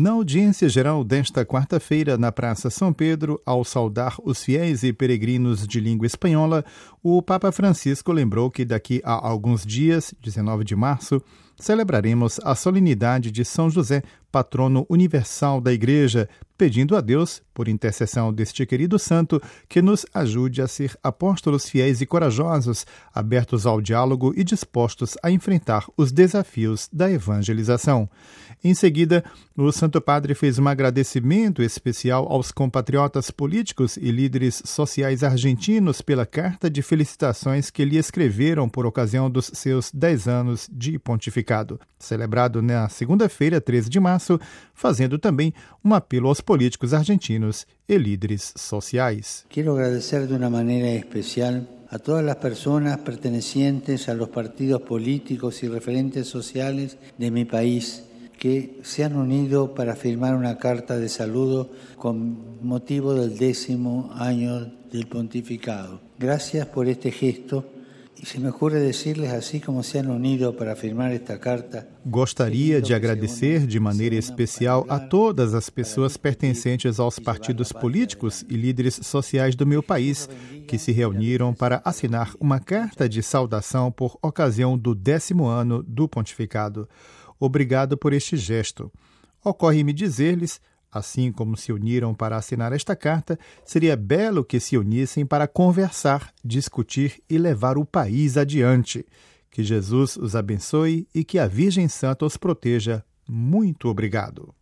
Na audiência geral desta quarta-feira na Praça São Pedro, ao saudar os fiéis e peregrinos de língua espanhola, o Papa Francisco lembrou que daqui a alguns dias, 19 de março, celebraremos a solenidade de São José, patrono universal da Igreja, pedindo a Deus, por intercessão deste querido santo, que nos ajude a ser apóstolos fiéis e corajosos, abertos ao diálogo e dispostos a enfrentar os desafios da evangelização. Em seguida, o Santo Padre fez um agradecimento especial aos compatriotas políticos e líderes sociais argentinos pela carta de felicitações que lhe escreveram por ocasião dos seus 10 anos de pontificado, celebrado na segunda-feira, 13 de março, fazendo também um apelo aos políticos argentinos e líderes sociais. Quero agradecer de uma maneira especial a todas las personas pertenecientes a los partidos políticos y referentes sociales de mi país que se han unido para firmar una carta de saludo con motivo del décimo año del pontificado. Gracias por este gesto e se me ocurre decirles assim como se han unido para firmar esta carta. Gostaria de agradecer de maneira especial a todas as pessoas pertencentes aos partidos políticos e líderes sociais do meu país que se reuniram para assinar uma carta de saudação por ocasião do décimo ano do pontificado. Obrigado por este gesto. Ocorre-me dizer-lhes, assim como se uniram para assinar esta carta, seria belo que se unissem para conversar, discutir e levar o país adiante. Que Jesus os abençoe e que a Virgem Santa os proteja. Muito obrigado.